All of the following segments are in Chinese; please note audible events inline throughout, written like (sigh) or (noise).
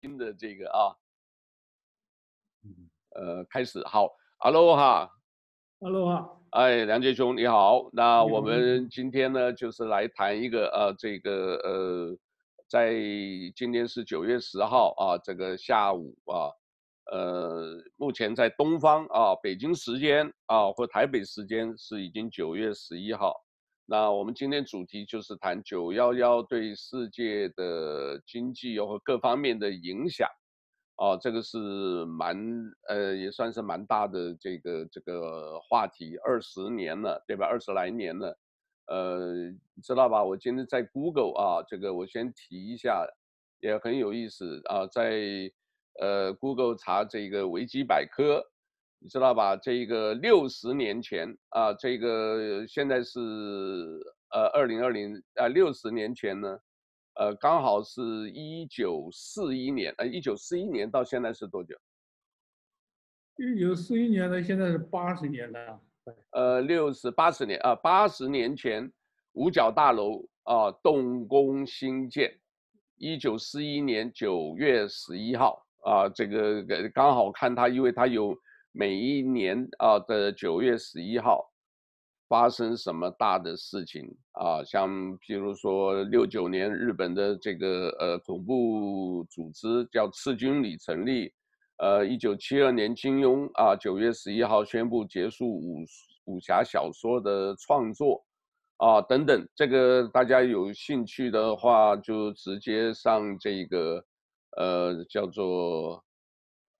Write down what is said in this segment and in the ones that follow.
新的这个啊，呃，开始好，Hello 哈，Hello 哈，哎，梁杰兄你好，那我们今天呢就是来谈一个呃这个呃，在今天是九月十号啊，这个下午啊，呃，目前在东方啊，北京时间啊或台北时间是已经九月十一号。那我们今天主题就是谈九幺幺对世界的经济和各方面的影响，啊，这个是蛮呃也算是蛮大的这个这个话题，二十年了，对吧？二十来年了，呃，知道吧？我今天在 Google 啊，这个我先提一下，也很有意思啊，在呃 Google 查这个维基百科。你知道吧？这个六十年前啊，这个现在是呃二零二零啊，六十年前呢，呃，刚好是一九四一年，呃，一九四一年到现在是多久？一九四一年到现在是八十年了。呃，六十八十年啊，八十年前五角大楼啊动工兴建，一九四一年九月十一号啊，这个刚好看它，因为它有。每一年啊的九月十一号，发生什么大的事情啊？像譬如说六九年日本的这个呃恐怖组织叫赤军里成立，呃一九七二年金庸啊九月十一号宣布结束武武侠小说的创作，啊等等，这个大家有兴趣的话就直接上这个呃叫做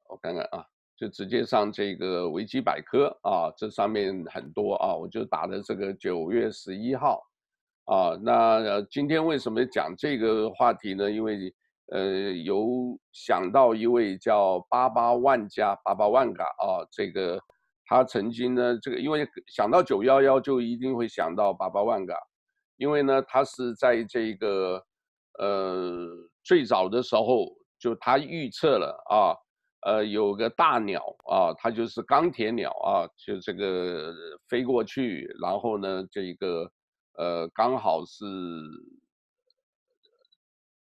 我看看啊。就直接上这个维基百科啊，这上面很多啊，我就打的这个九月十一号，啊，那今天为什么讲这个话题呢？因为呃，有想到一位叫八八万家八八万嘎啊，这个他曾经呢，这个因为想到九幺幺就一定会想到八八万嘎，因为呢，他是在这个呃最早的时候就他预测了啊。呃，有个大鸟啊，它就是钢铁鸟啊，就这个飞过去，然后呢，这个呃，刚好是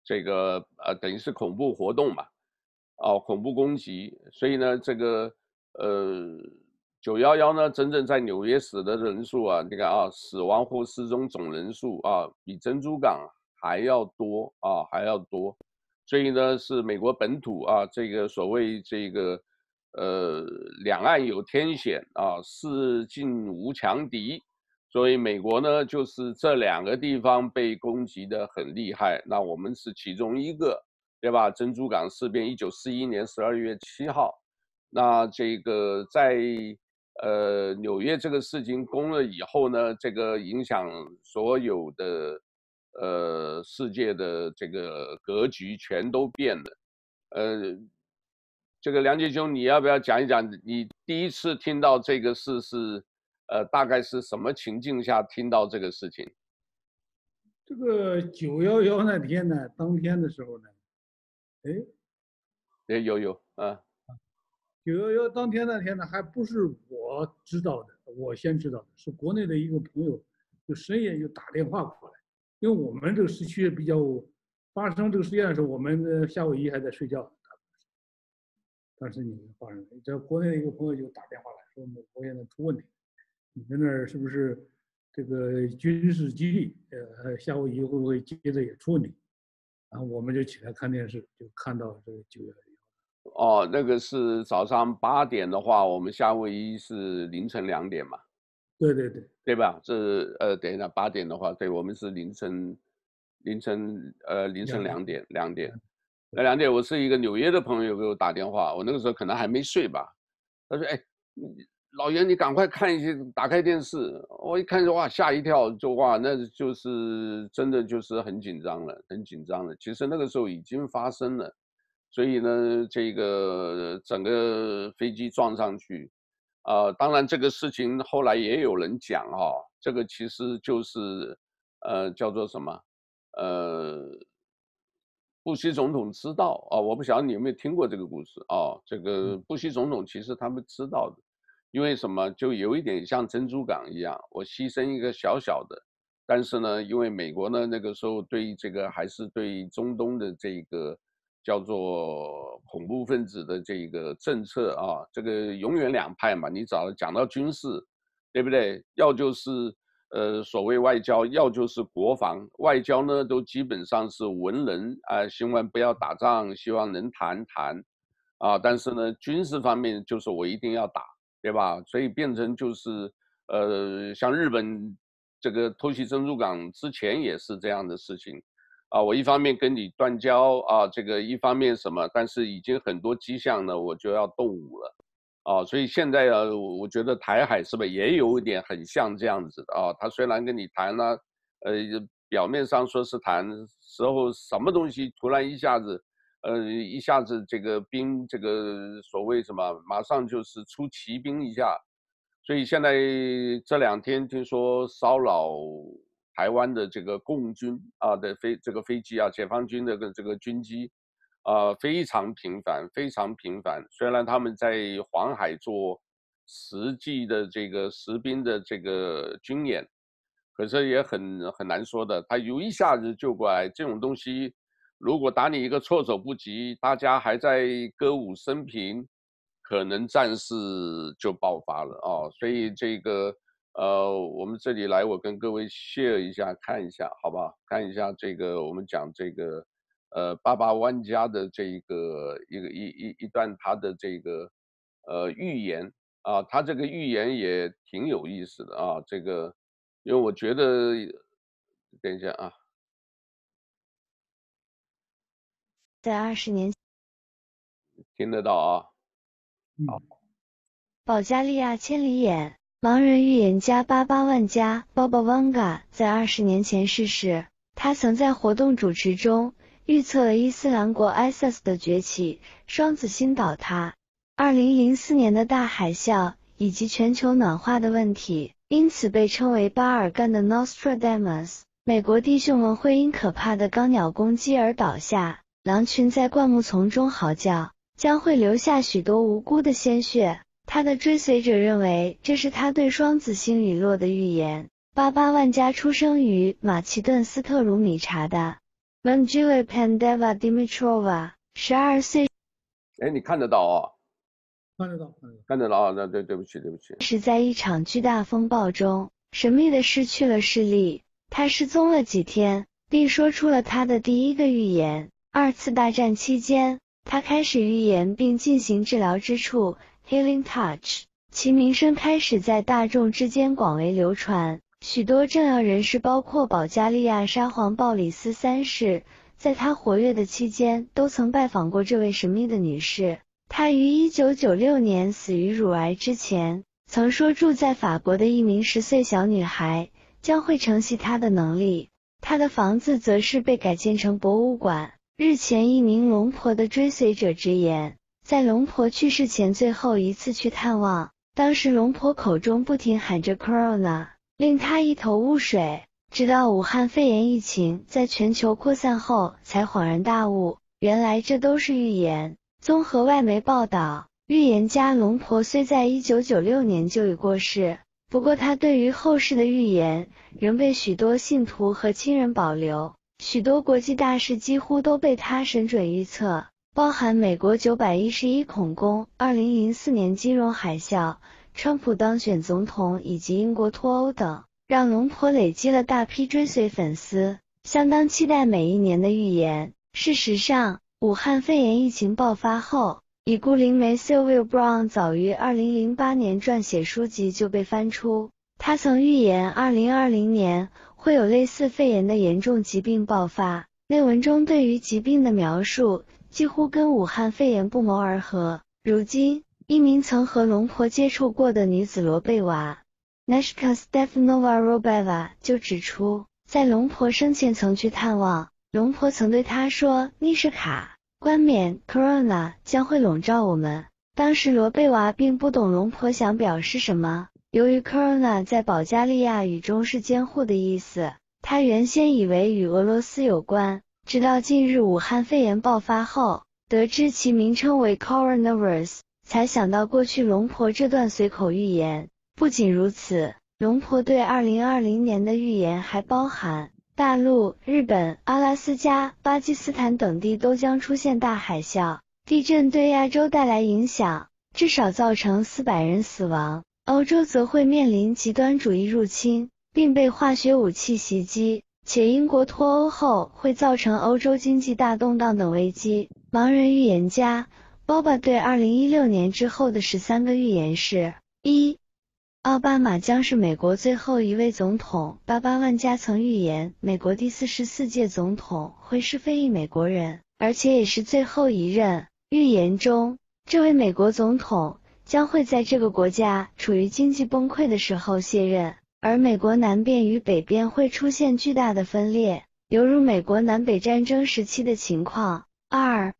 这个呃，等于是恐怖活动嘛，哦，恐怖攻击，所以呢，这个呃，九幺幺呢，真正在纽约死的人数啊，你看啊，死亡或失踪总人数啊，比珍珠港还要多啊，还要多。所以呢，是美国本土啊，这个所谓这个，呃，两岸有天险啊，四境无强敌，所以美国呢，就是这两个地方被攻击的很厉害。那我们是其中一个，对吧？珍珠港事变，一九四一年十二月七号，那这个在呃纽约这个事情攻了以后呢，这个影响所有的。呃，世界的这个格局全都变了。呃，这个梁杰兄，你要不要讲一讲你第一次听到这个事是，呃，大概是什么情境下听到这个事情？这个九幺幺那天呢，当天的时候呢，哎，哎，有有啊，九幺幺当天那天呢，还不是我知道的，我先知道的，是国内的一个朋友，就深夜就打电话过来。因为我们这个时区比较发生这个事件的时候，我们的夏威夷还在睡觉。当时你们发生，这国内的一个朋友就打电话来说，美国现在出问题，你们那儿是不是这个军事基地？呃，夏威夷会不会接着也出问题？然后我们就起来看电视，就看到这个九幺幺。哦，那个是早上八点的话，我们夏威夷是凌晨两点嘛？对对对，对吧？这呃，等一下八点的话，对我们是凌晨，凌晨呃凌晨两点两点，那两点我是一个纽约的朋友给我打电话，我那个时候可能还没睡吧，他说：“哎，老袁你赶快看一些，打开电视。”我一看哇吓一跳，就哇那就是真的就是很紧张了，很紧张了。其实那个时候已经发生了，所以呢，这个整个飞机撞上去。呃，当然，这个事情后来也有人讲哈、哦，这个其实就是，呃，叫做什么？呃，布希总统知道啊、哦，我不晓得你有没有听过这个故事啊、哦？这个布希总统其实他们知道的，因为什么？就有一点像珍珠港一样，我牺牲一个小小的，但是呢，因为美国呢那个时候对这个还是对中东的这个叫做恐怖分子的这个政策啊，这个永远两派嘛。你找讲到军事，对不对？要就是呃所谓外交，要就是国防。外交呢都基本上是文人啊，希望不要打仗，希望能谈谈啊。但是呢，军事方面就是我一定要打，对吧？所以变成就是呃，像日本这个偷袭珍珠港之前也是这样的事情。啊，我一方面跟你断交啊，这个一方面什么，但是已经很多迹象呢，我就要动武了，啊，所以现在啊，我觉得台海是不是也有一点很像这样子的啊？他虽然跟你谈了，呃，表面上说是谈，时候什么东西突然一下子，呃，一下子这个兵这个所谓什么，马上就是出奇兵一下，所以现在这两天听说骚扰。台湾的这个共军啊的飞这个飞机啊，解放军的这个军机，啊非常频繁，非常频繁。虽然他们在黄海做实际的这个实兵的这个军演，可是也很很难说的。他有一下子就过来，这种东西如果打你一个措手不及，大家还在歌舞升平，可能战事就爆发了啊。所以这个。呃，我们这里来，我跟各位 share 一下，看一下，好不好？看一下这个，我们讲这个，呃，爸爸万家的这个一个一一一段他的这个，呃，预言。啊，他这个预言也挺有意思的啊，这个，因为我觉得，等一下啊，在二十年，听得到啊，好，保加利亚千里眼。盲人预言家巴巴万加 （Baba Vanga） 在二十年前逝世。他曾在活动主持中预测了伊斯兰国 （ISIS） 的崛起、双子星倒塌、二零零四年的大海啸以及全球暖化的问题，因此被称为巴尔干的 Nostradamus。美国弟兄们会因可怕的钢鸟攻击而倒下，狼群在灌木丛中嚎叫，将会留下许多无辜的鲜血。他的追随者认为这是他对双子星陨落的预言。巴巴万加出生于马其顿斯特鲁米察的 Vangelia Pandeva Dimitrova，十二岁。哎，你看得到啊？看得到，看得到，看得到啊！那对，对不起，对不起。是在一场巨大风暴中，神秘的失去了视力。他失踪了几天，并说出了他的第一个预言。二次大战期间，他开始预言并进行治疗之处。Healing Touch，其名声开始在大众之间广为流传。许多政要人士，包括保加利亚沙皇鲍里斯三世，在他活跃的期间都曾拜访过这位神秘的女士。她于1996年死于乳癌之前，曾说住在法国的一名十岁小女孩将会承袭她的能力。她的房子则是被改建成博物馆。日前，一名龙婆的追随者直言。在龙婆去世前最后一次去探望，当时龙婆口中不停喊着 “Corona”，令她一头雾水。直到武汉肺炎疫情在全球扩散后，才恍然大悟，原来这都是预言。综合外媒报道，预言家龙婆虽在1996年就已过世，不过她对于后世的预言仍被许多信徒和亲人保留，许多国际大事几乎都被她神准预测。包含美国九百一十一恐攻、二零零四年金融海啸、川普当选总统以及英国脱欧等，让龙婆累积了大批追随粉丝，相当期待每一年的预言。事实上，武汉肺炎疫情爆发后，已故灵媒 Sylvia Brown 早于二零零八年撰写书籍就被翻出，他曾预言二零二零年会有类似肺炎的严重疾病爆发。内文中对于疾病的描述，几乎跟武汉肺炎不谋而合。如今，一名曾和龙婆接触过的女子罗贝娃 Neshka Stefanova Robeva 就指出，在龙婆生前曾去探望，龙婆曾对她说：“妮什卡，冠冕 Corona 将会笼罩我们。”当时罗贝娃并不懂龙婆想表示什么。由于 Corona 在保加利亚语中是监护的意思，她原先以为与俄罗斯有关。直到近日武汉肺炎爆发后，得知其名称为 coronavirus，才想到过去龙婆这段随口预言。不仅如此，龙婆对2020年的预言还包含：大陆、日本、阿拉斯加、巴基斯坦等地都将出现大海啸。地震对亚洲带来影响，至少造成四百人死亡。欧洲则会面临极端主义入侵，并被化学武器袭击，且英国脱欧后会造成欧洲经济大动荡等危机。盲人预言家 Boba 对二零一六年之后的十三个预言是：一、奥巴马将是美国最后一位总统。巴巴万加曾预言，美国第四十四届总统会是非裔美国人，而且也是最后一任。预言中，这位美国总统将会在这个国家处于经济崩溃的时候卸任，而美国南边与北边会出现巨大的分裂，犹如美国南北战争时期的情况。二，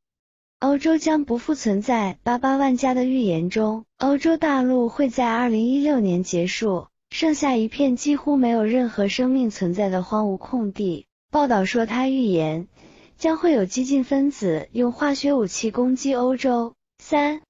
欧洲将不复存在。巴巴万加的预言中，欧洲大陆会在二零一六年结束，剩下一片几乎没有任何生命存在的荒芜空地。报道说，他预言。将会有激进分子用化学武器攻击欧洲。三、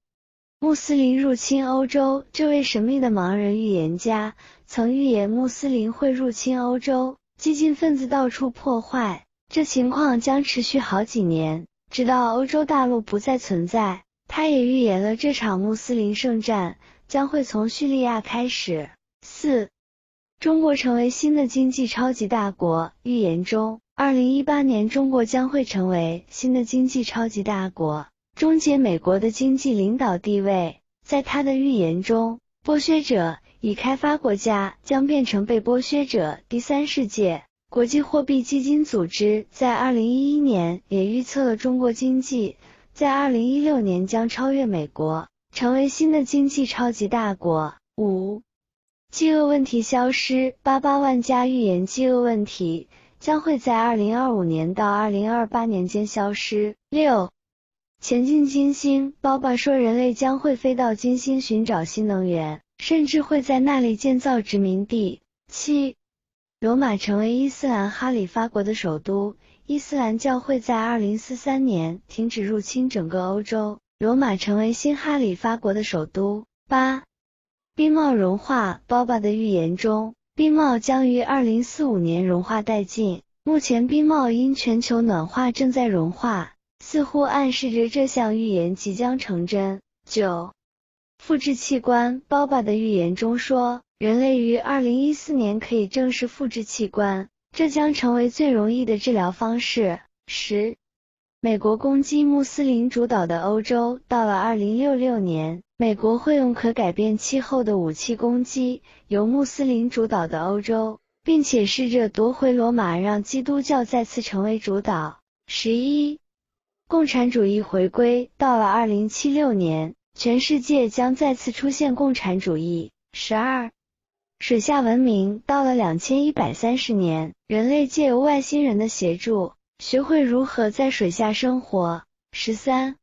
穆斯林入侵欧洲。这位神秘的盲人预言家曾预言穆斯林会入侵欧洲，激进分子到处破坏，这情况将持续好几年，直到欧洲大陆不再存在。他也预言了这场穆斯林圣战将会从叙利亚开始。四、中国成为新的经济超级大国。预言中。二零一八年，中国将会成为新的经济超级大国，终结美国的经济领导地位。在他的预言中，剥削者、已开发国家将变成被剥削者。第三世界国际货币基金组织在二零一一年也预测了中国经济在二零一六年将超越美国，成为新的经济超级大国。五、饥饿问题消失。巴巴万家预言饥饿问题。将会在二零二五年到二零二八年间消失。六，前进金星。鲍巴说，人类将会飞到金星寻找新能源，甚至会在那里建造殖民地。七，罗马成为伊斯兰哈里发国的首都。伊斯兰教会在二零四三年停止入侵整个欧洲，罗马成为新哈里发国的首都。八，冰帽融化。鲍巴的预言中。冰帽将于二零四五年融化殆尽。目前，冰帽因全球暖化正在融化，似乎暗示着这项预言即将成真。九、复制器官。包巴的预言中说，人类于二零一四年可以正式复制器官，这将成为最容易的治疗方式。十、美国攻击穆斯林主导的欧洲。到了二零六六年。美国会用可改变气候的武器攻击由穆斯林主导的欧洲，并且试着夺回罗马，让基督教再次成为主导。十一，共产主义回归。到了二零七六年，全世界将再次出现共产主义。十二，水下文明。到了两千一百三十年，人类借由外星人的协助，学会如何在水下生活。十三。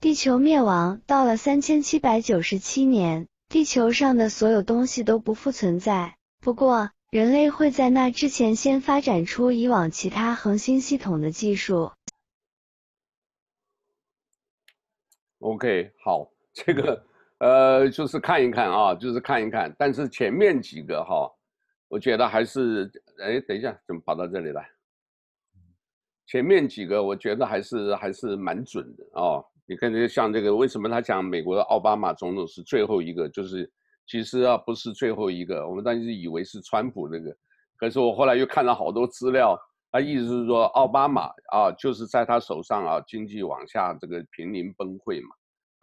地球灭亡。到了三千七百九十七年，地球上的所有东西都不复存在。不过，人类会在那之前先发展出以往其他恒星系统的技术。OK，好，这个呃，就是看一看啊，就是看一看。但是前面几个哈，我觉得还是，哎，等一下，怎么跑到这里来？前面几个我觉得还是还是蛮准的哦。你看，这像这个，为什么他讲美国的奥巴马总统是最后一个？就是其实啊，不是最后一个。我们当时以为是川普那个，可是我后来又看了好多资料，他意思是说奥巴马啊，就是在他手上啊，经济往下这个濒临崩溃嘛。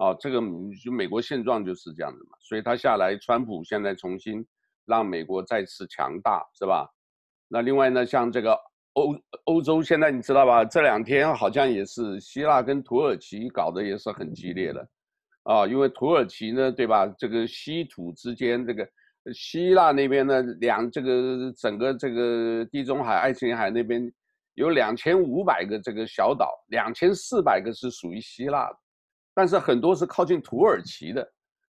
哦，这个就美国现状就是这样子嘛。所以他下来，川普现在重新让美国再次强大，是吧？那另外呢，像这个。欧欧洲现在你知道吧？这两天好像也是希腊跟土耳其搞得也是很激烈的，啊，因为土耳其呢，对吧？这个西土之间，这个希腊那边呢，两这个整个这个地中海、爱琴海那边有两千五百个这个小岛，两千四百个是属于希腊的，但是很多是靠近土耳其的，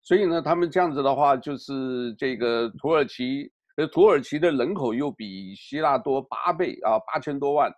所以呢，他们这样子的话，就是这个土耳其。呃，土耳其的人口又比希腊多八倍啊，八千多万，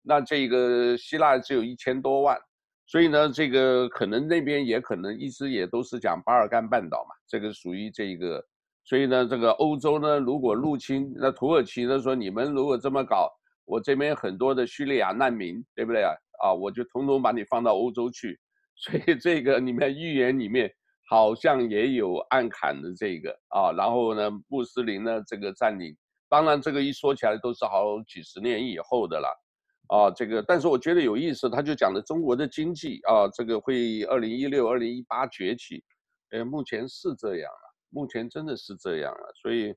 那这个希腊只有一千多万，所以呢，这个可能那边也可能一直也都是讲巴尔干半岛嘛，这个属于这个，所以呢，这个欧洲呢，如果入侵，那土耳其呢说你们如果这么搞，我这边很多的叙利亚难民，对不对啊？啊，我就统统把你放到欧洲去。所以这个里面预言里面好像也有暗砍的这个啊。然后呢，穆斯林呢这个占领，当然这个一说起来都是好几十年以后的了啊。这个，但是我觉得有意思，他就讲的中国的经济啊，这个会二零一六、二零一八崛起。呃，目前是这样了，目前真的是这样了。所以，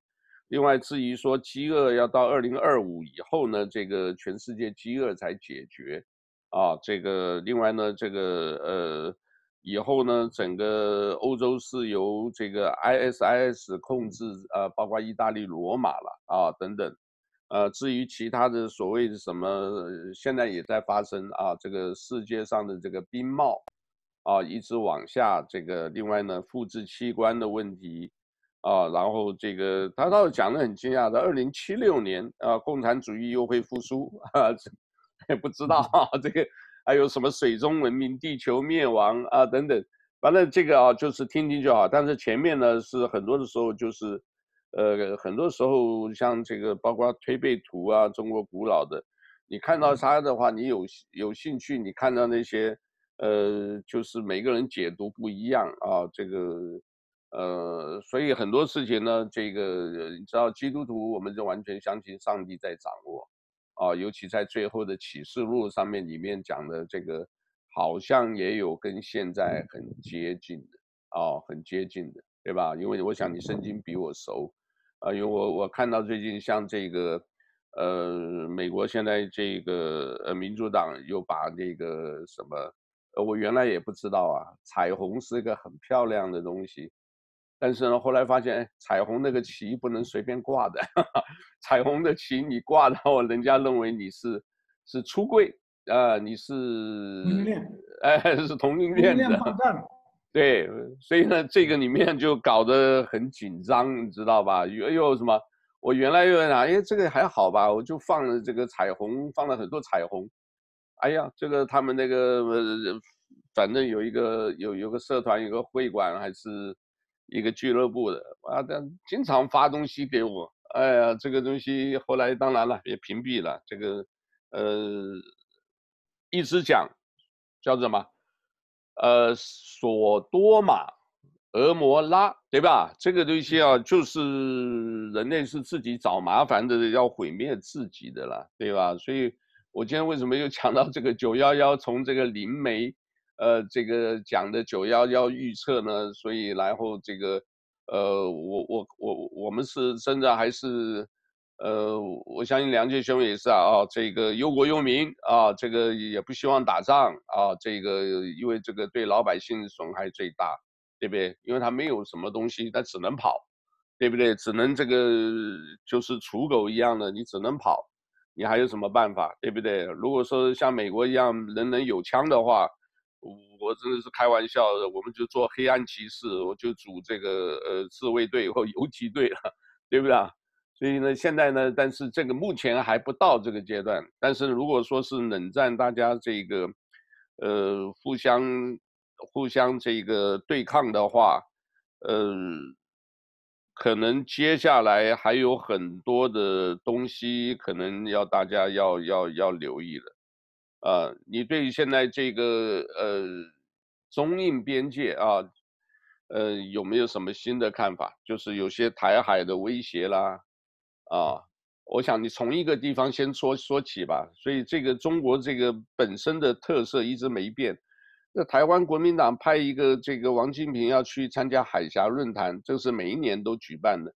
另外至于说饥饿要到二零二五以后呢，这个全世界饥饿才解决，啊，这个另外呢，这个呃，以后呢，整个欧洲是由这个 ISIS 控制，呃，包括意大利罗马了啊等等，呃，至于其他的所谓的什么，现在也在发生啊，这个世界上的这个冰帽。啊，一直往下，这个另外呢，复制器官的问题，啊，然后这个他倒是讲得很惊讶的，二零七六年啊，共产主义又会复苏啊，也不知道啊，这个还有什么水中文明、地球灭亡啊等等，反正这个啊就是听听就好，但是前面呢是很多的时候就是，呃，很多时候像这个包括推背图啊，中国古老的，你看到它的话，你有有兴趣，你看到那些。呃，就是每个人解读不一样啊，这个，呃，所以很多事情呢，这个你知道，基督徒我们就完全相信上帝在掌握，啊，尤其在最后的启示录上面里面讲的这个，好像也有跟现在很接近的，啊，很接近的，对吧？因为我想你圣经比我熟，啊，因为我我看到最近像这个。呃，美国现在这个呃民主党又把那个什么。呃，我原来也不知道啊，彩虹是一个很漂亮的东西，但是呢，后来发现，彩虹那个旗不能随便挂的，哈哈，彩虹的旗你挂的话，人家认为你是是出柜啊、呃，你是同性恋，哎，是同性恋的，对，所以呢，这个里面就搞得很紧张，你知道吧？又又什么？我原来又想，哎，这个还好吧，我就放了这个彩虹，放了很多彩虹。哎呀，这个他们那个呃，反正有一个有有个社团，有个会馆，还是一个俱乐部的啊，但经常发东西给我。哎呀，这个东西后来当然了也屏蔽了。这个呃，一直讲叫什么？呃，索多玛、俄摩拉，对吧？这个东西啊，就是人类是自己找麻烦的，要毁灭自己的了，对吧？所以。我今天为什么又讲到这个九幺幺？从这个灵媒，呃，这个讲的九幺幺预测呢？所以然后这个，呃，我我我我们是真的还是，呃，我相信梁杰兄也是啊，啊，这个忧国忧民啊，这个也不希望打仗啊，这个因为这个对老百姓损害最大，对不对？因为他没有什么东西，他只能跑，对不对？只能这个就是刍狗一样的，你只能跑。你还有什么办法，对不对？如果说像美国一样人人有枪的话，我真的是开玩笑的，我们就做黑暗骑士，我就组这个呃自卫队或游击队了，对不对啊？所以呢，现在呢，但是这个目前还不到这个阶段。但是如果说是冷战，大家这个呃互相互相这个对抗的话，呃。可能接下来还有很多的东西，可能要大家要要要留意了，啊，你对现在这个呃中印边界啊，呃有没有什么新的看法？就是有些台海的威胁啦，啊，我想你从一个地方先说说起吧。所以这个中国这个本身的特色一直没变。那台湾国民党派一个这个王金平要去参加海峡论坛，这是每一年都举办的。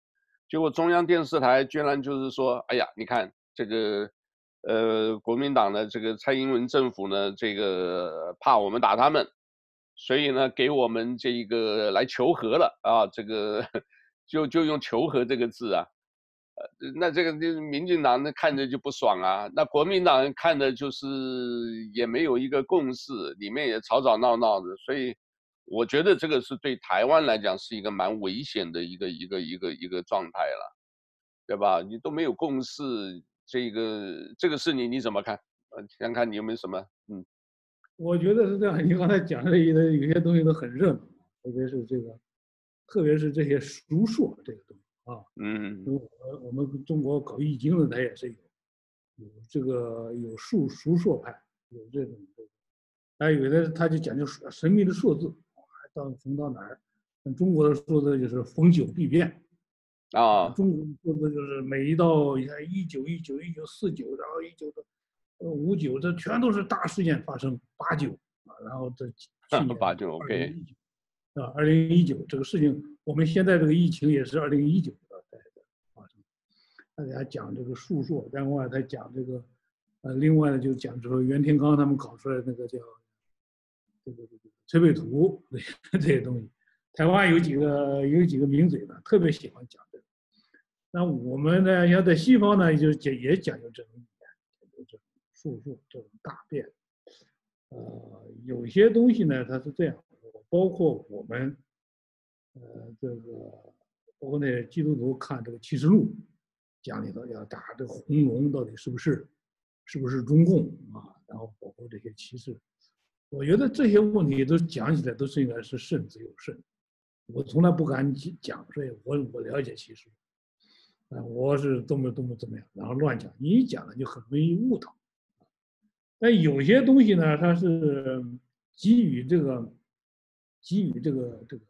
结果中央电视台居然就是说：“哎呀，你看这个，呃，国民党的这个蔡英文政府呢，这个怕我们打他们，所以呢，给我们这一个来求和了啊，这个就就用求和这个字啊。”呃那这个就民进党那看着就不爽啊，那国民党看着就是也没有一个共识，里面也吵吵闹闹的，所以我觉得这个是对台湾来讲是一个蛮危险的一个一个一个一个状态了，对吧？你都没有共识，这个这个事你你怎么看？呃，想看你有没有什么？嗯，我觉得是这样，你刚才讲的有的有些东西都很热闹，特别是这个，特别是这些书说这个东西。啊，嗯，我我们中国搞易经的，它也是有，有这个有术术数派，有这种这个，还有的他就讲究神秘的数字，到逢到哪儿，中国的数字就是逢九必变。啊，中国说的就是每一道你看一九一九一九四九，然后一九的呃五九，这全都是大事件发生。八九啊，然后这 (laughs) 去年八九 OK 啊，二零一九这个事情，我们现在这个疫情也是二零一九的在发生。大家讲这个数数，另外他讲这个呃，另外呢就讲说袁天罡他们搞出来那个叫这个这个推背图 (laughs) 这些东西。台湾有几个有几个名嘴呢，特别喜欢讲这个。那我们呢，要在西方呢，就讲也讲究这种语言，讲究这种术数，这种大变。呃，有些东西呢，它是这样，包括我们，呃，这个包括那基督徒看这个启示录，讲里头要打这个红龙到底是不是，是不是中共啊？然后包括这些启示，我觉得这些问题都讲起来都是应该是慎之又慎。我从来不敢讲，所以我我了解启示。啊，我是多么多么怎么样，然后乱讲，你一讲呢就很容易误导。但有些东西呢，它是基于这个，基于这个这个，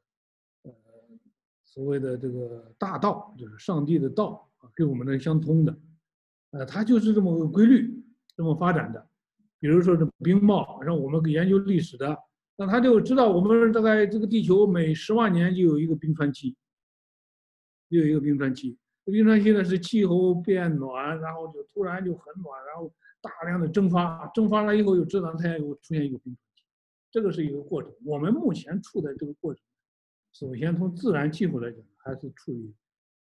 呃，所谓的这个大道，就是上帝的道啊，跟我们的相通的，呃，它就是这么个规律，这么发展的。比如说这冰帽，让我们研究历史的，那他就知道我们大概这个地球每十万年就有一个冰川期，就有一个冰川期。冰川期呢是气候变暖，然后就突然就很暖，然后大量的蒸发，蒸发了以后又知道它又出现一个冰川期，这个是一个过程。我们目前处在这个过程，首先从自然气候来讲，还是处于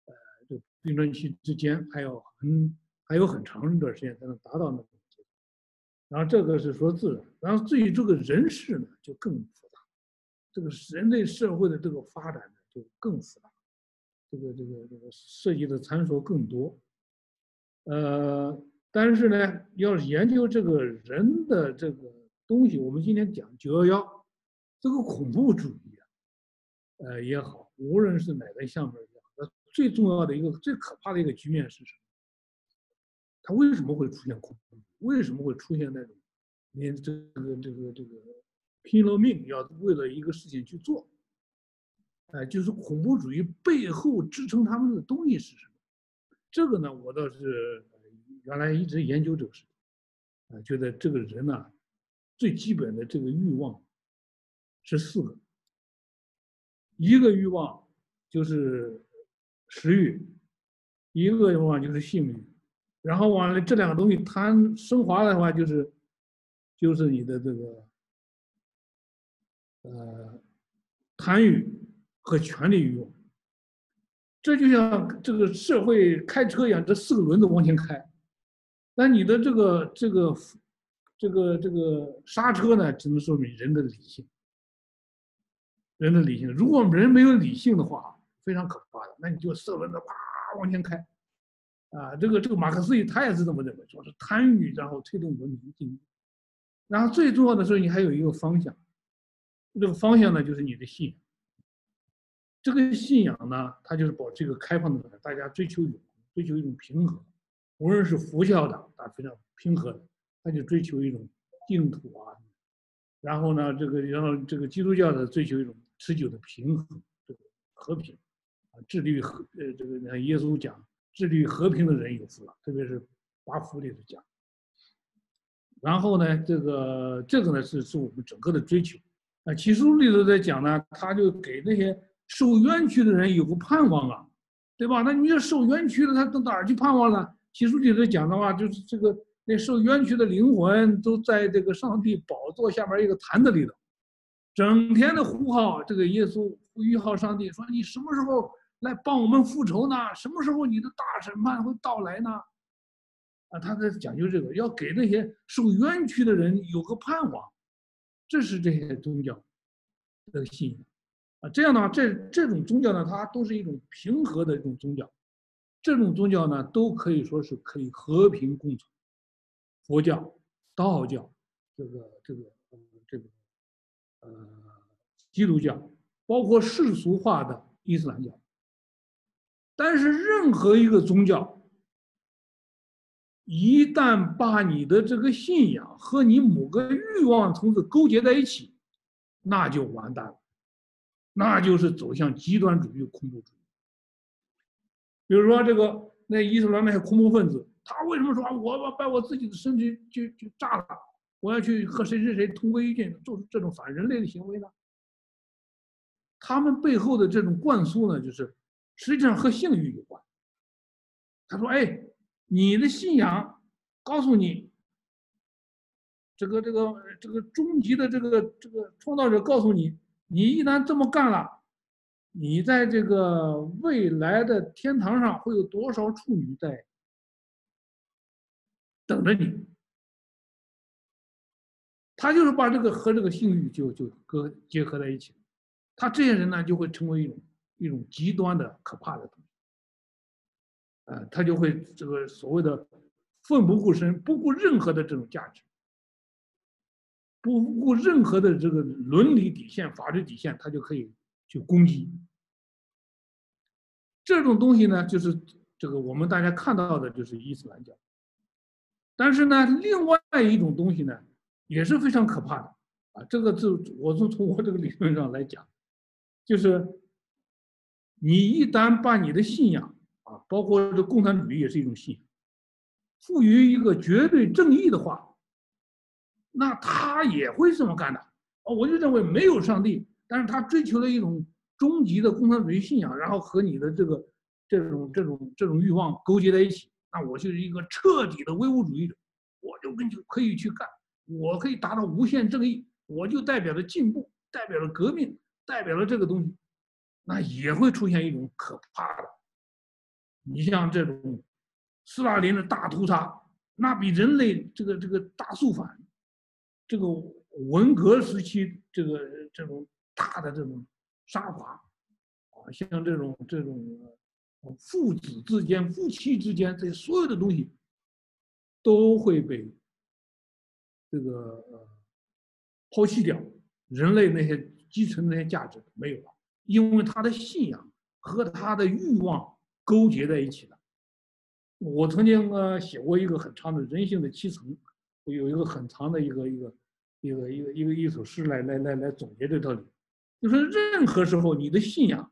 呃这个冰川期之间，还要很还有很长一段时间才能达到那个。然后这个是说自然，然后至于这个人事呢，就更复杂，这个人类社会的这个发展呢，就更复杂。这个这个这个涉及的参数更多，呃，但是呢，要研究这个人的这个东西，我们今天讲九幺幺，这个恐怖主义啊，呃也好，无论是哪个项目也好，最重要的一个最可怕的一个局面是什么？它为什么会出现恐怖？为什么会出现那种连这个这个这个拼了命要为了一个事情去做？哎，就是恐怖主义背后支撑他们的东西是什么？这个呢，我倒是原来一直研究这个事情，啊，觉得这个人呢，最基本的这个欲望是四个，一个欲望就是食欲，一个欲望就是性欲，然后完了这两个东西谈升华的话，就是就是你的这个呃贪欲。和权力欲望，这就像这个社会开车一样，这四个轮子往前开，那你的这个这个这个这个刹车呢，只能说明人的理性。人的理性，如果人没有理性的话，非常可怕的，那你就四个轮子啪往前开，啊，这个这个马克思他也是这么认为，说是贪欲然后推动文明进步，然后最重要的是你还有一个方向，这个方向呢就是你的信仰。这个信仰呢，它就是保持一个开放的，大家追求永恒，追求一种平和。无论是佛教的，它非常平和的，它就追求一种净土啊。然后呢，这个然后这个基督教的追求一种持久的平衡，这个和平啊，致力于和呃这个你看耶稣讲，致力于和平的人有福了，特别是八福里头讲。然后呢，这个这个呢是是我们整个的追求。啊，启示录里头在讲呢，他就给那些。受冤屈的人有个盼望啊，对吧？那你要受冤屈的，他到哪儿去盼望呢？启示里头讲的话，就是这个那受冤屈的灵魂都在这个上帝宝座下面一个坛子里头，整天的呼号这个耶稣，呼吁号上帝说：“你什么时候来帮我们复仇呢？什么时候你的大审判会到来呢？”啊，他在讲究这个，要给那些受冤屈的人有个盼望，这是这些宗教的信仰。啊，这样的话，这这种宗教呢，它都是一种平和的一种宗教，这种宗教呢，都可以说是可以和平共存。佛教、道教，这个这个这个呃基督教，包括世俗化的伊斯兰教，但是任何一个宗教，一旦把你的这个信仰和你某个欲望层次勾结在一起，那就完蛋了，那就是走向极端主义、恐怖主义。比如说这个那伊斯兰那些恐怖分子，他为什么说我把把我自己的身体就就炸了，我要去和谁谁谁同归于尽，做出这种反人类的行为呢？他们背后的这种灌输呢，就是实际上和性欲有关。他说：“哎，你的信仰告诉你，这个这个这个终极的这个这个创造者告诉你，你一旦这么干了，你在这个未来的天堂上会有多少处女在等着你。”他就是把这个和这个性欲就就搁结合在一起。他这些人呢，就会成为一种一种极端的可怕的东西，呃，他就会这个所谓的奋不顾身，不顾任何的这种价值，不顾任何的这个伦理底线、法律底线，他就可以去攻击。这种东西呢，就是这个我们大家看到的，就是伊斯兰教。但是呢，另外一种东西呢，也是非常可怕的啊。这个就我从从我这个理论上来讲。就是你一旦把你的信仰啊，包括这共产主义也是一种信仰，赋予一个绝对正义的话，那他也会这么干的。哦，我就认为没有上帝，但是他追求了一种终极的共产主义信仰，然后和你的这个这种这种这种欲望勾结在一起，那我就是一个彻底的唯物主义者，我就跟你可以去干，我可以达到无限正义，我就代表着进步，代表着革命。代表了这个东西，那也会出现一种可怕的。你像这种斯大林的大屠杀，那比人类这个这个大肃反，这个文革时期这个这种大的这种杀伐，啊，像这种这种父子之间、夫妻之间，这所有的东西都会被这个抛弃掉。人类那些。基层那些价值没有了，因为他的信仰和他的欲望勾结在一起了。我曾经呃写过一个很长的人性的七层，有一个很长的一个一个一个一个一个一首诗来来来来总结这道理，就是任何时候你的信仰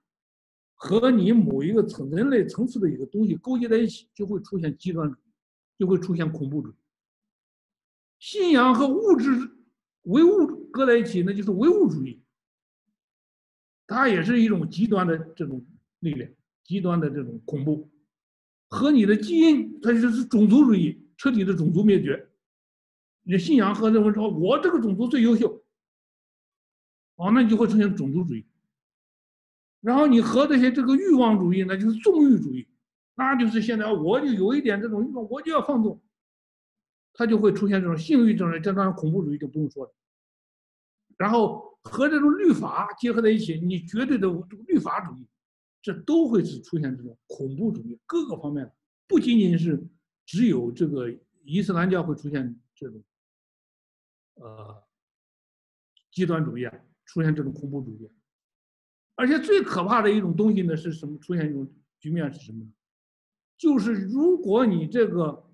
和你某一个层人类层次的一个东西勾结在一起，就会出现极端主义，就会出现恐怖主义。信仰和物质唯物搁在一起，那就是唯物主义。它也是一种极端的这种力量，极端的这种恐怖，和你的基因，它就是种族主义，彻底的种族灭绝。你信仰和认为说，我这个种族最优秀，哦，那你就会出现种族主义。然后你和这些这个欲望主义那，就是纵欲主义，那就是现在我就有一点这种欲望，我就要放纵，它就会出现这种性欲这种，这当然恐怖主义就不用说了。然后。和这种律法结合在一起，你绝对的律法主义，这都会是出现这种恐怖主义，各个方面，不仅仅是只有这个伊斯兰教会出现这种，呃，极端主义啊，出现这种恐怖主义，而且最可怕的一种东西呢是什么？出现一种局面是什么？就是如果你这个，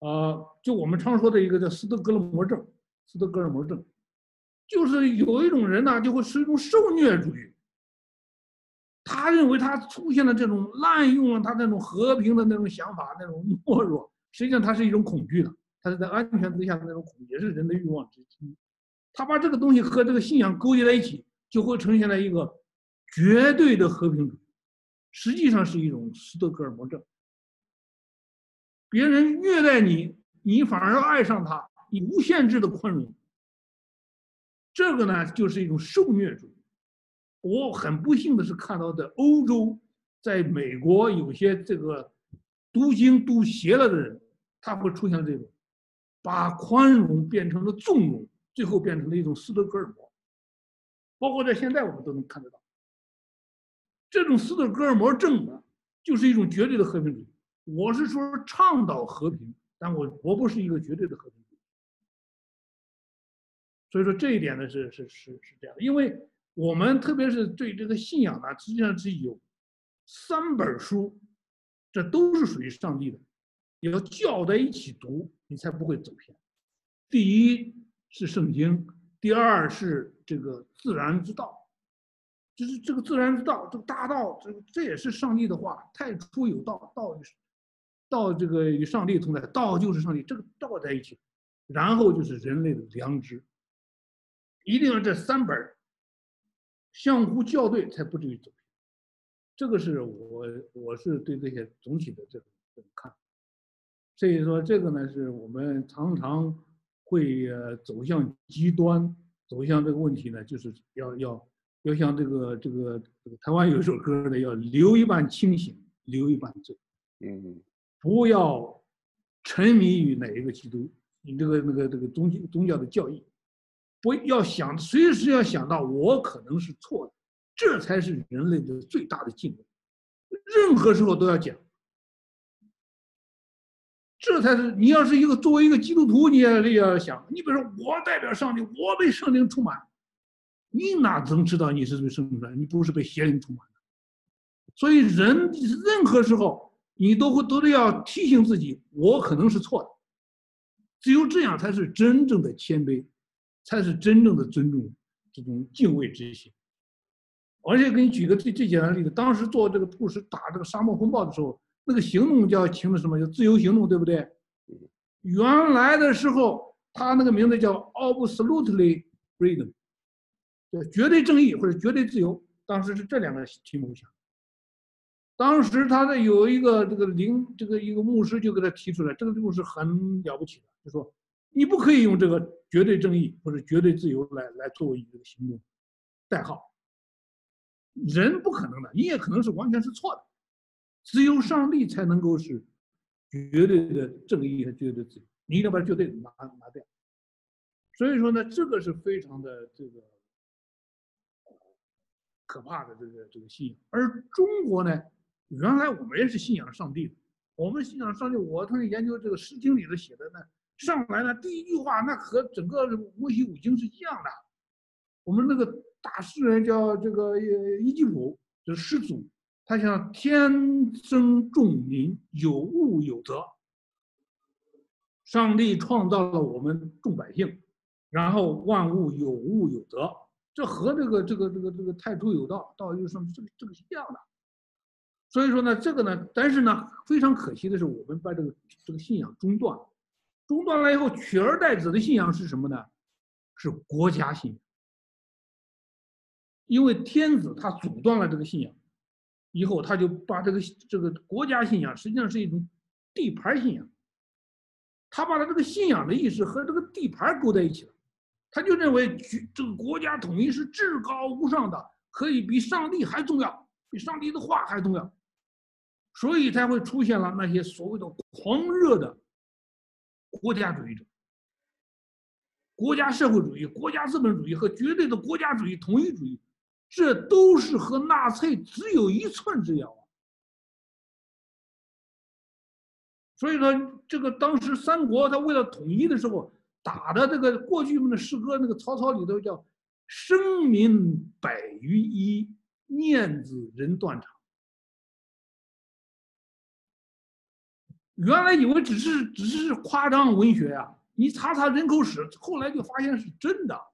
呃，就我们常说的一个叫斯德哥尔摩症，斯德哥尔摩症。就是有一种人呢，就会是一种受虐主义。他认为他出现了这种滥用了他那种和平的那种想法，那种懦弱，实际上他是一种恐惧的，他是在安全之下的那种恐惧，也是人的欲望之一。他把这个东西和这个信仰勾结在一起，就会呈现了一个绝对的和平主义，实际上是一种斯德哥尔摩症。别人虐待你，你反而爱上他，你无限制的宽容。这个呢，就是一种受虐主义。我很不幸的是看到的欧洲，在美国有些这个读经读邪了的人，他会出现这种，把宽容变成了纵容，最后变成了一种斯德哥尔摩。包括在现在我们都能看得到，这种斯德哥尔摩症呢，就是一种绝对的和平主义。我是说倡导和平，但我我不是一个绝对的和平主义。所以说这一点呢是是是是这样的，因为我们特别是对这个信仰呢，实际上是有三本书，这都是属于上帝的，要叫在一起读，你才不会走偏。第一是圣经，第二是这个自然之道，就是这个自然之道，这个大道，这这也是上帝的话。太初有道，道与道这个与上帝同在，道就是上帝，这个道在一起，然后就是人类的良知，一定要这三本相互校对，才不至于走偏。这个是我我是对这些总体的这种这种看。所以说，这个呢，是我们常常会呃走向极端，走向这个问题呢，就是要要要像这个这个这个台湾有一首歌呢，要留一半清醒，留一半醉，嗯，不要沉迷于哪一个基督，你这个那个这个宗宗教的教义，不要想随时要想到我可能是错的，这才是人类的最大的进步，任何时候都要讲。这才是你要是一个作为一个基督徒，你也也要想，你比如说我代表上帝，我被圣灵充满，你哪能知道你是被圣灵充满？你不是被邪灵充满的。所以人任何时候你都会都得要提醒自己，我可能是错的。只有这样才是真正的谦卑，才是真正的尊重这种敬畏之心。而且给你举个最最简单的例子，当时做这个布什打这个沙漠风暴的时候。那个行动叫请的什么？叫自由行动，对不对？原来的时候，他那个名字叫 Absolutely Freedom，对，绝对正义或者绝对自由。当时是这两个题目想。当时他的有一个这个灵，这个一个牧师就给他提出来，这个牧师很了不起的，就说你不可以用这个绝对正义或者绝对自由来来作为这个行动代号。人不可能的，你也可能是完全是错的。只有上帝才能够是绝对的正义和绝对自由，你一定要把绝对拿拿掉。所以说呢，这个是非常的这个可怕的这个这个信仰。而中国呢，原来我们也是信仰上帝的，我们信仰上帝。我曾经研究这个《诗经》里头写的呢，上来呢第一句话，那和整个摩西五经是一样的。我们那个大诗人叫这个易吉普，就是始祖。他想天生众民，有物有德。上帝创造了我们众百姓，然后万物有物有德，这和这个这个这个这个太初有道，道有什么这个这个是一样的。所以说呢，这个呢，但是呢，非常可惜的是，我们把这个这个信仰中断，中断了以后，取而代之的信仰是什么呢？是国家信仰，因为天子他阻断了这个信仰。以后他就把这个这个国家信仰实际上是一种地盘信仰，他把他这个信仰的意识和这个地盘勾在一起了，他就认为这个国家统一是至高无上的，可以比上帝还重要，比上帝的话还重要，所以才会出现了那些所谓的狂热的国家主义者、国家社会主义、国家资本主义和绝对的国家主义统一主义。这都是和纳粹只有一寸之遥啊！所以说，这个当时三国他为了统一的时候打的这个过去的诗歌，那个曹操里头叫“生民百余一，念子人断肠”。原来以为只是只是夸张文学呀，你查查人口史，后来就发现是真的。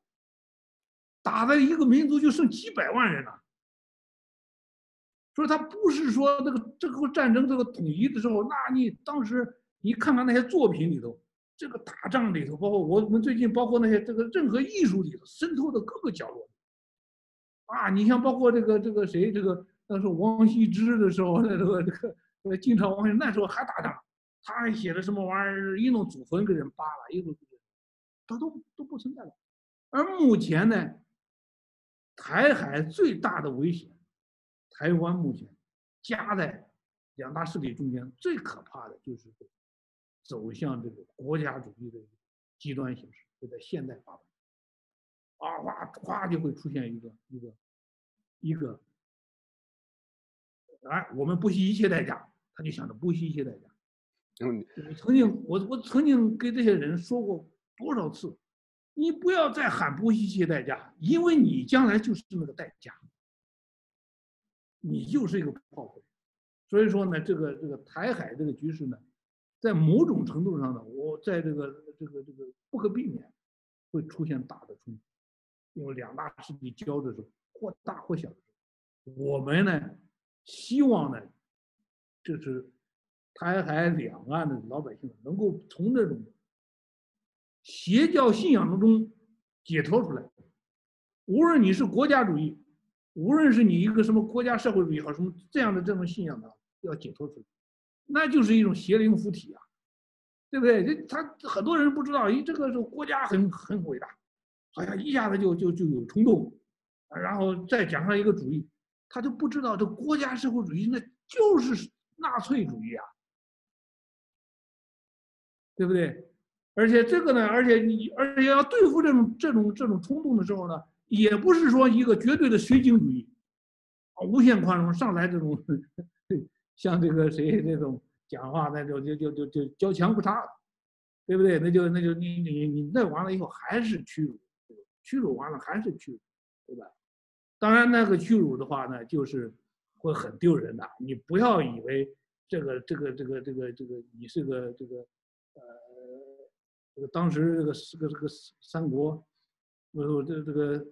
打的一个民族就剩几百万人了，所以他不是说这个这个战争这个统一的时候，那你当时你看看那些作品里头，这个打仗里头，包括我们最近包括那些这个任何艺术里头渗透的各个角落，啊，你像包括这个这个谁这个那时候王羲之的时候，那这个这个呃晋朝王羲那时候还打仗，他还写的什么玩意儿，一弄祖坟给人扒了，一弄他都都不存在了，而目前呢？台海最大的危险，台湾目前夹在两大势力中间，最可怕的就是走向这个国家主义的极端形式，就在现代发展，啊哗哗就会出现一个一个一个，哎，我们不惜一切代价，他就想着不惜一切代价。嗯，我曾经我我曾经跟这些人说过多少次。你不要再喊不惜一切代价，因为你将来就是那个代价，你就是一个炮灰。所以说呢，这个这个台海这个局势呢，在某种程度上呢，我在这个这个这个不可避免会出现大的冲突，因为两大势力交的时候，或大或小的时候，我们呢希望呢，就是台海两岸的老百姓能够从这种邪教信仰当中解脱出来。无论你是国家主义，无论是你一个什么国家社会主义好什么这样的这种信仰的，要解脱出来。那就是一种邪灵附体啊，对不对？这他很多人不知道，咦，这个是国家很很伟大，好像一下子就就就有冲动，然后再讲上一个主义，他就不知道这国家社会主义那就是纳粹主义啊，对不对？而且这个呢，而且你而且要对付这种这种这种冲动的时候呢，也不是说一个绝对的绥靖主义，啊，无限宽容上来这种。(laughs) 像这个谁这种讲话，那就就就就就交枪不差，对不对？那就那就你你你那完了以后还是屈辱，屈辱完了还是屈辱，对吧？当然那个屈辱的话呢，就是会很丢人的。你不要以为这个这个这个这个这个你是个这个这个当时这个这个这个三国，呃这这个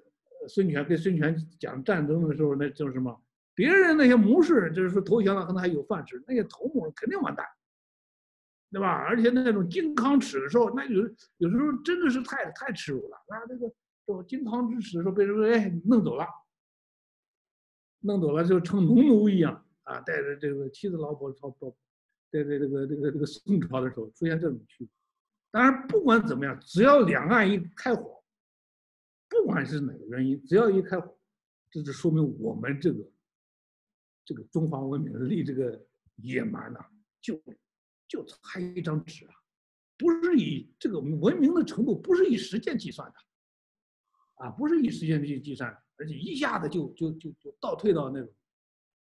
孙权跟孙权讲战争的时候，那叫什么？别人那些谋士，就是说投降了，可能还有饭吃；那些头目肯定完蛋，对吧？而且那种靖康耻的时候，那有有时候真的是太太耻辱了。那，这个这靖康之耻的时候被人说哎弄走了，弄走了就成农奴一样啊，带着这个妻子老婆逃跑，在在这个这个这个宋朝的时候出现这种区别。当然不管怎么样，只要两岸一开火，不管是哪个原因，只要一开火，这就说明我们这个。这个中华文明立这个野蛮呐、啊，就就差一张纸啊，不是以这个文明的程度，不是以时间计算的，啊，不是以时间去计算，而且一下子就就就就倒退到那种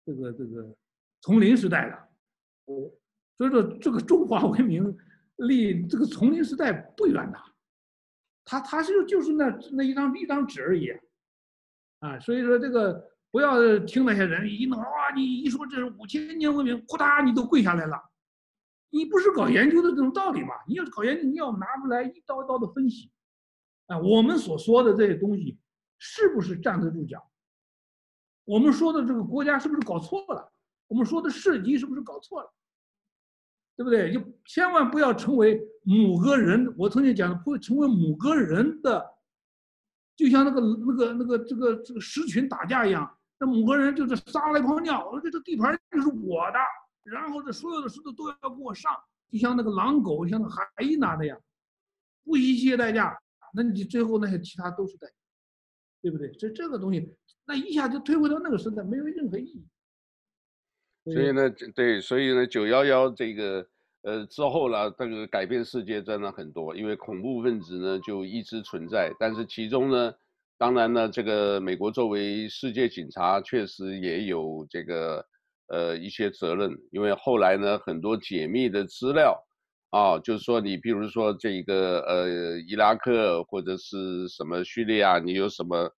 这个这个丛林时代了。哦，所以说这个中华文明离这个丛林时代不远的，它它是就是那那一张一张纸而已，啊，所以说这个。不要听那些人一弄哇，你一说这是五千年文明，呼嗒你都跪下来了。你不是搞研究的这种道理嘛？你要搞研究，你要拿出来一刀一刀的分析。啊，我们所说的这些东西是不是站得住脚？我们说的这个国家是不是搞错了？我们说的事迹是不是搞错了？对不对？就千万不要成为某个人，我曾经讲的，不会成为某个人的，就像那个那个那个这个这个狮群打架一样。那某个人就是撒了一泡尿，我说这个地盘就是我的，然后这所有的石头都要给我上，就像那个狼狗，像那海伊娜那样，不惜一切代价，那你最后那些其他都是代价，对不对？这这个东西，那一下就退回到那个时代，没有任何意义。所以呢，对，所以呢，九幺幺这个呃之后呢，这个改变世界真的很多，因为恐怖分子呢就一直存在，但是其中呢。当然呢，这个美国作为世界警察，确实也有这个呃一些责任，因为后来呢，很多解密的资料啊，就是说你比如说这个呃伊拉克或者是什么叙利亚，你有什么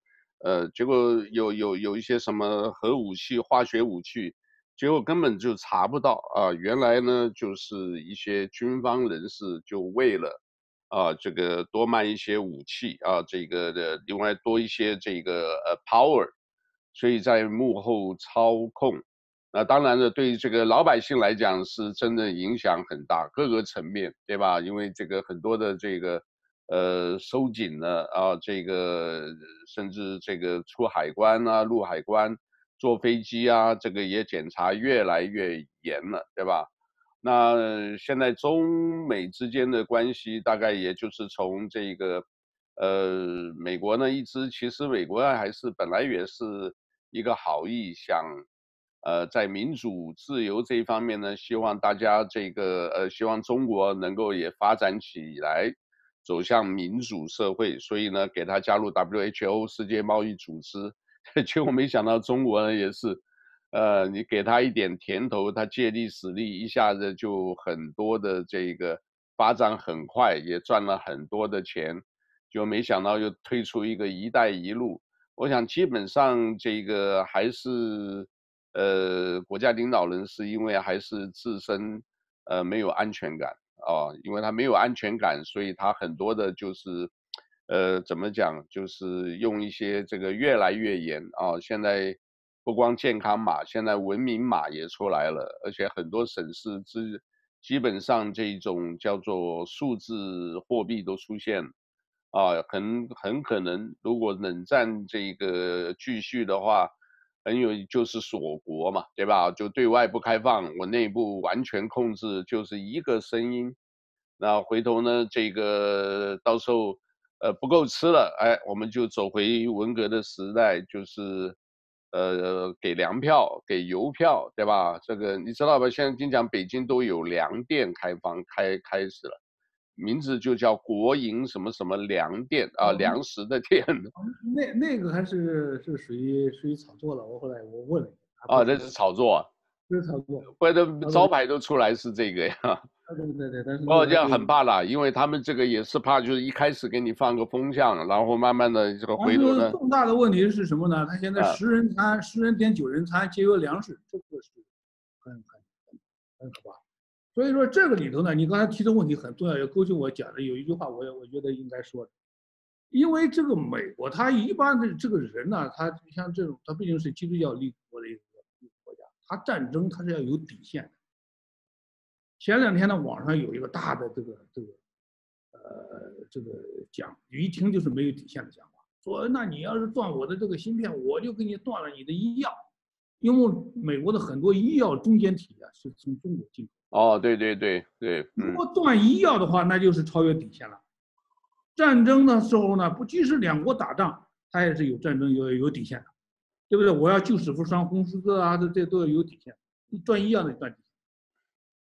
呃，结果有有有一些什么核武器、化学武器，结果根本就查不到啊，原来呢就是一些军方人士就为了。啊，这个多卖一些武器啊，这个的另外多一些这个呃 power，所以在幕后操控。那当然了，对于这个老百姓来讲是真的影响很大，各个层面，对吧？因为这个很多的这个呃收紧了啊，这个甚至这个出海关啊、陆海关坐飞机啊，这个也检查越来越严了，对吧？那现在中美之间的关系大概也就是从这个，呃，美国呢一直其实美国还是本来也是一个好意，想，呃，在民主自由这一方面呢，希望大家这个呃，希望中国能够也发展起来，走向民主社会，所以呢，给他加入 WHO 世界贸易组织，(laughs) 结果没想到中国呢也是。呃，你给他一点甜头，他借力使力，一下子就很多的这个发展很快，也赚了很多的钱，就没想到又推出一个“一带一路”。我想基本上这个还是，呃，国家领导人是因为还是自身呃没有安全感啊，因为他没有安全感，所以他很多的就是，呃，怎么讲，就是用一些这个越来越严啊。现在不光健康码，现在文明码也出来了，而且很多省市之基本上这种叫做数字货币都出现。啊，很很可能，如果冷战这个继续的话，很有就是锁国嘛，对吧？就对外不开放，我内部完全控制，就是一个声音。那回头呢，这个到时候呃不够吃了，哎，我们就走回文革的时代，就是呃给粮票、给邮票，对吧？这个你知道吧？现在经常北京都有粮店开放开开始了。名字就叫国营什么什么粮店啊，粮食的店。那那个还是是属于属于炒作了。我后来我问了。啊，这是炒作。是炒作。或者招牌都出来是这个呀。(laughs) 对对对，但是。哦，这样很怕啦，因为他们这个也是怕，就是一开始给你放个风向，然后慢慢的这个回头呢。重大的问题是什么呢？他现在十人餐，啊、十人点九人餐，节约粮食，这个是很很很可怕。所以说这个里头呢，你刚才提的问题很重要，也勾起我讲的有一句话，我也我觉得应该说的，因为这个美国他一般的这个人呢，他像这种，他毕竟是基督教立国的一个他战争他是要有底线的。前两天呢，网上有一个大的这个这个，呃，这个讲，一听就是没有底线的讲话，说那你要是断我的这个芯片，我就给你断了你的医药，因为美国的很多医药中间体啊是从中国进口。哦，对对对对，如果断医药的话，那就是超越底线了。战争的时候呢，不即使两国打仗，它也是有战争有有底线的，对不对？我要救死扶伤红十字啊，这这都要有底线。你断一样的断底线。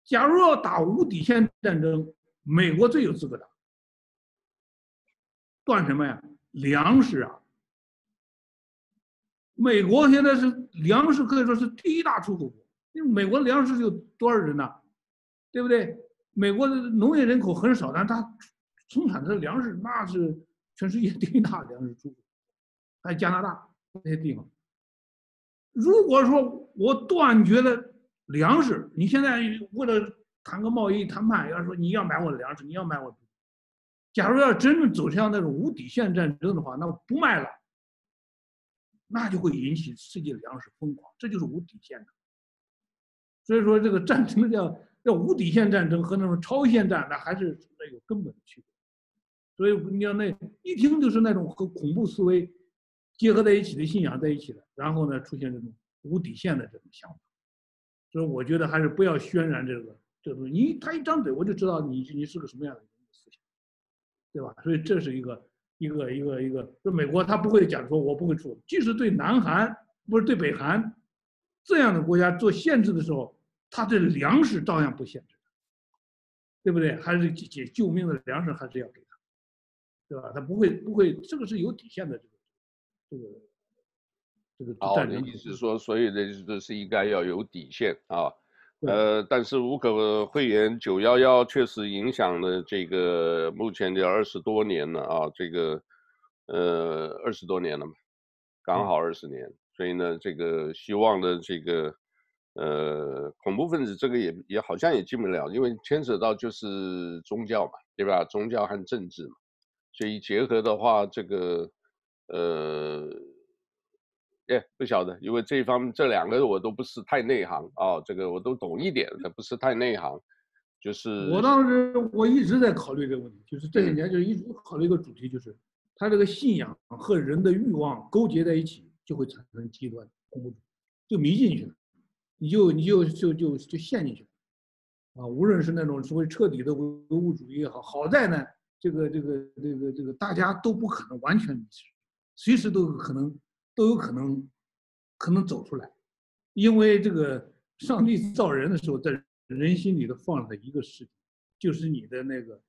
假如要打无底线战争，美国最有资格打。断什么呀？粮食啊！美国现在是粮食可以说是第一大出口国，因为美国粮食有多少人呢？对不对？美国的农业人口很少，但它生产的粮食那是全世界 (laughs) 第一大粮食出口，还有加拿大那些地方。如果说我断绝了粮食，你现在为了谈个贸易谈判，要说你要买我的粮食，你要买我的，假如要真正走向那种无底线战争的话，那我不卖了，那就会引起世界粮食疯狂，这就是无底线的。所以说这个战争叫。叫无底线战争和那种超限战，那还是存在有根本的区别。所以你要那一听就是那种和恐怖思维结合在一起的信仰在一起的，然后呢出现这种无底线的这种想法。所以我觉得还是不要渲染这个这个东西。你他一张嘴我就知道你你是个什么样的思想，对吧？所以这是一个一个一个一个，就美国他不会讲说我不会出，即使对南韩不是对北韩这样的国家做限制的时候。他的粮食照样不限制，对不对？还是解救命的粮食还是要给他，对吧？他不会不会，这个是有底线的，这个这个这个战争。好，你意思是说，所有的这是应该要有底线啊。呃，但是无可讳言，九幺幺确实影响了这个目前的二十多年了啊，这个呃二十多年了嘛，刚好二十年。所以呢，这个希望的这个。呃，恐怖分子这个也也好像也进不了，因为牵扯到就是宗教嘛，对吧？宗教和政治嘛，所以结合的话，这个呃，耶，不晓得，因为这一方面这两个我都不是太内行啊，这个我都懂一点，但不是太内行。就是我当时我一直在考虑这个问题，就是这几年就一直考虑一个主题，就是他这个信仰和人的欲望勾结在一起，就会产生极端恐怖，就迷进去了。你就你就就就就陷进去了，啊，无论是那种所谓彻底的唯物主义也好，好在呢，这个这个这个这个大家都不可能完全迷失，随时都有可能都有可能可能走出来，因为这个上帝造人的时候，在人心里头放了一个事情，就是你的那个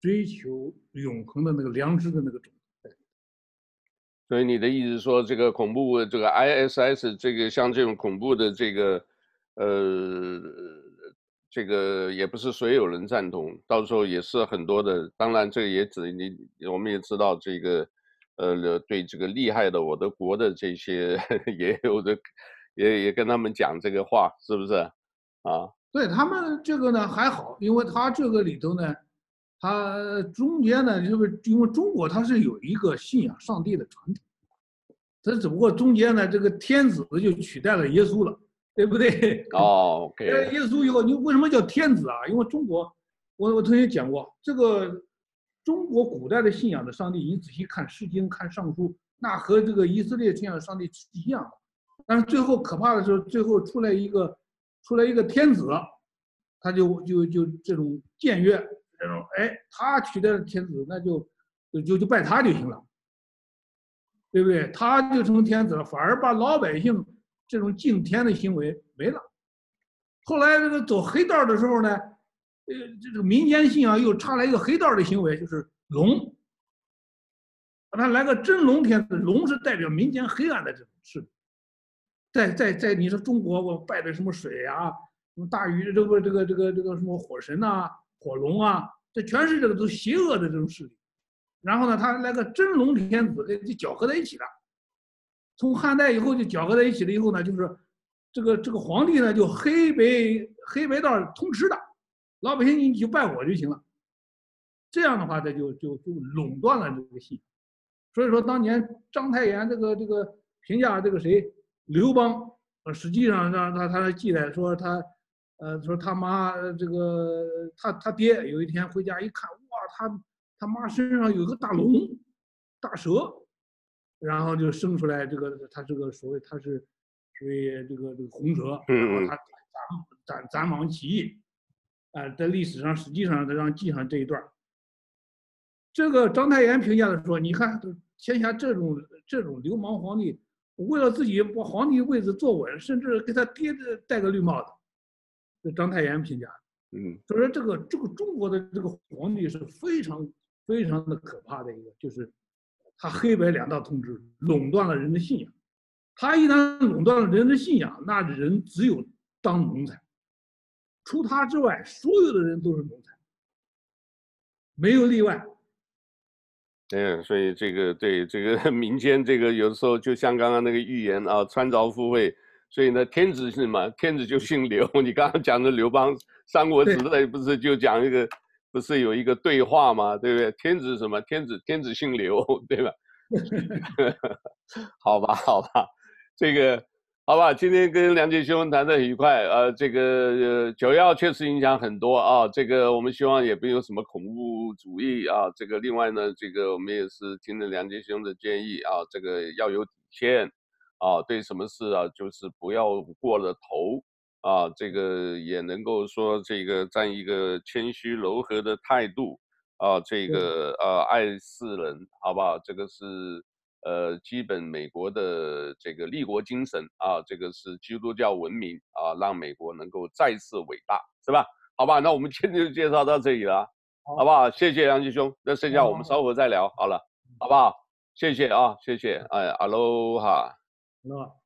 追求永恒的那个良知的那个种。所以你的意思说，这个恐怖，这个 ISS，这个像这种恐怖的这个，呃，这个也不是所有人赞同，到时候也是很多的。当然，这个也只你，我们也知道这个，呃，对这个厉害的我的国的这些 (laughs) 也有的，也也跟他们讲这个话，是不是？啊，对他们这个呢还好，因为他这个里头呢，他中间呢就是因为中国它是有一个信仰上帝的传统，它只不过中间呢这个天子就取代了耶稣了，对不对？哦，OK。(laughs) 耶稣以后，你为什么叫天子啊？因为中国，我我曾经讲过，这个中国古代的信仰的上帝，你仔细看《诗经》看《尚书》，那和这个以色列信仰的上帝是一样的，但是最后可怕的是，最后出来一个。出来一个天子，他就就就这种僭越，这种哎，他取代了天子，那就就就就拜他就行了，对不对？他就成天子了，反而把老百姓这种敬天的行为没了。后来这个走黑道的时候呢，呃，这个民间信仰又插来一个黑道的行为，就是龙，把他来个真龙天子，龙是代表民间黑暗的这种势力。在在在，你说中国我拜的什么水啊，什么大禹这个这个这个这个什么火神呐、啊，火龙啊，这全是这个都邪恶的这种势力。然后呢，他来个真龙天子，就搅合在一起了。从汉代以后就搅合在一起了以后呢，就是这个这个皇帝呢就黑白黑白道通吃的，老百姓你就拜我就行了。这样的话，他就就就垄断了这个信。所以说当年章太炎这个这个评价这个谁？刘邦，呃，实际上让他他他记载说他，呃，说他妈这个他他爹有一天回家一看，哇，他他妈身上有个大龙，大蛇，然后就生出来这个他这个所谓他是属于这个这个红蛇，然后他斩斩斩蟒起义，啊、呃，在历史上实际上他让记上这一段。这个章太炎评价的说，你看天下这种这种流氓皇帝。为了自己把皇帝位置坐稳，甚至给他爹戴个绿帽子，这章太炎评价。嗯，所以说这个这个中国的这个皇帝是非常非常的可怕的一个，就是他黑白两道通吃，垄断了人的信仰。他一旦垄断了人的信仰，那人只有当奴才，除他之外，所有的人都是奴才，没有例外。对，所以这个对这个 (laughs) 民间这个有的时候就像刚刚那个预言啊，穿凿附会。所以呢，天子是什么？天子就姓刘。(laughs) 你刚刚讲的刘邦，《三国时代不是就讲一个，不是有一个对话吗？对不对？天子什么？天子天子姓刘，(laughs) 对吧？好吧，好吧，这个。好吧，今天跟梁杰兄谈的很愉快，呃，这个呃九幺确实影响很多啊，这个我们希望也没有什么恐怖主义啊，这个另外呢，这个我们也是听了梁杰兄的建议啊，这个要有底线啊，对什么事啊，就是不要过了头啊，这个也能够说这个占一个谦虚柔和的态度啊，这个呃爱世人，好不好？这个是。呃，基本美国的这个立国精神啊，这个是基督教文明啊，让美国能够再次伟大，是吧？好吧，那我们今天就介绍到这里了，好，不好？谢谢杨继兄，那剩下我们稍后再聊，好了，好不好？谢谢啊，谢谢，哎，阿罗哈，阿罗。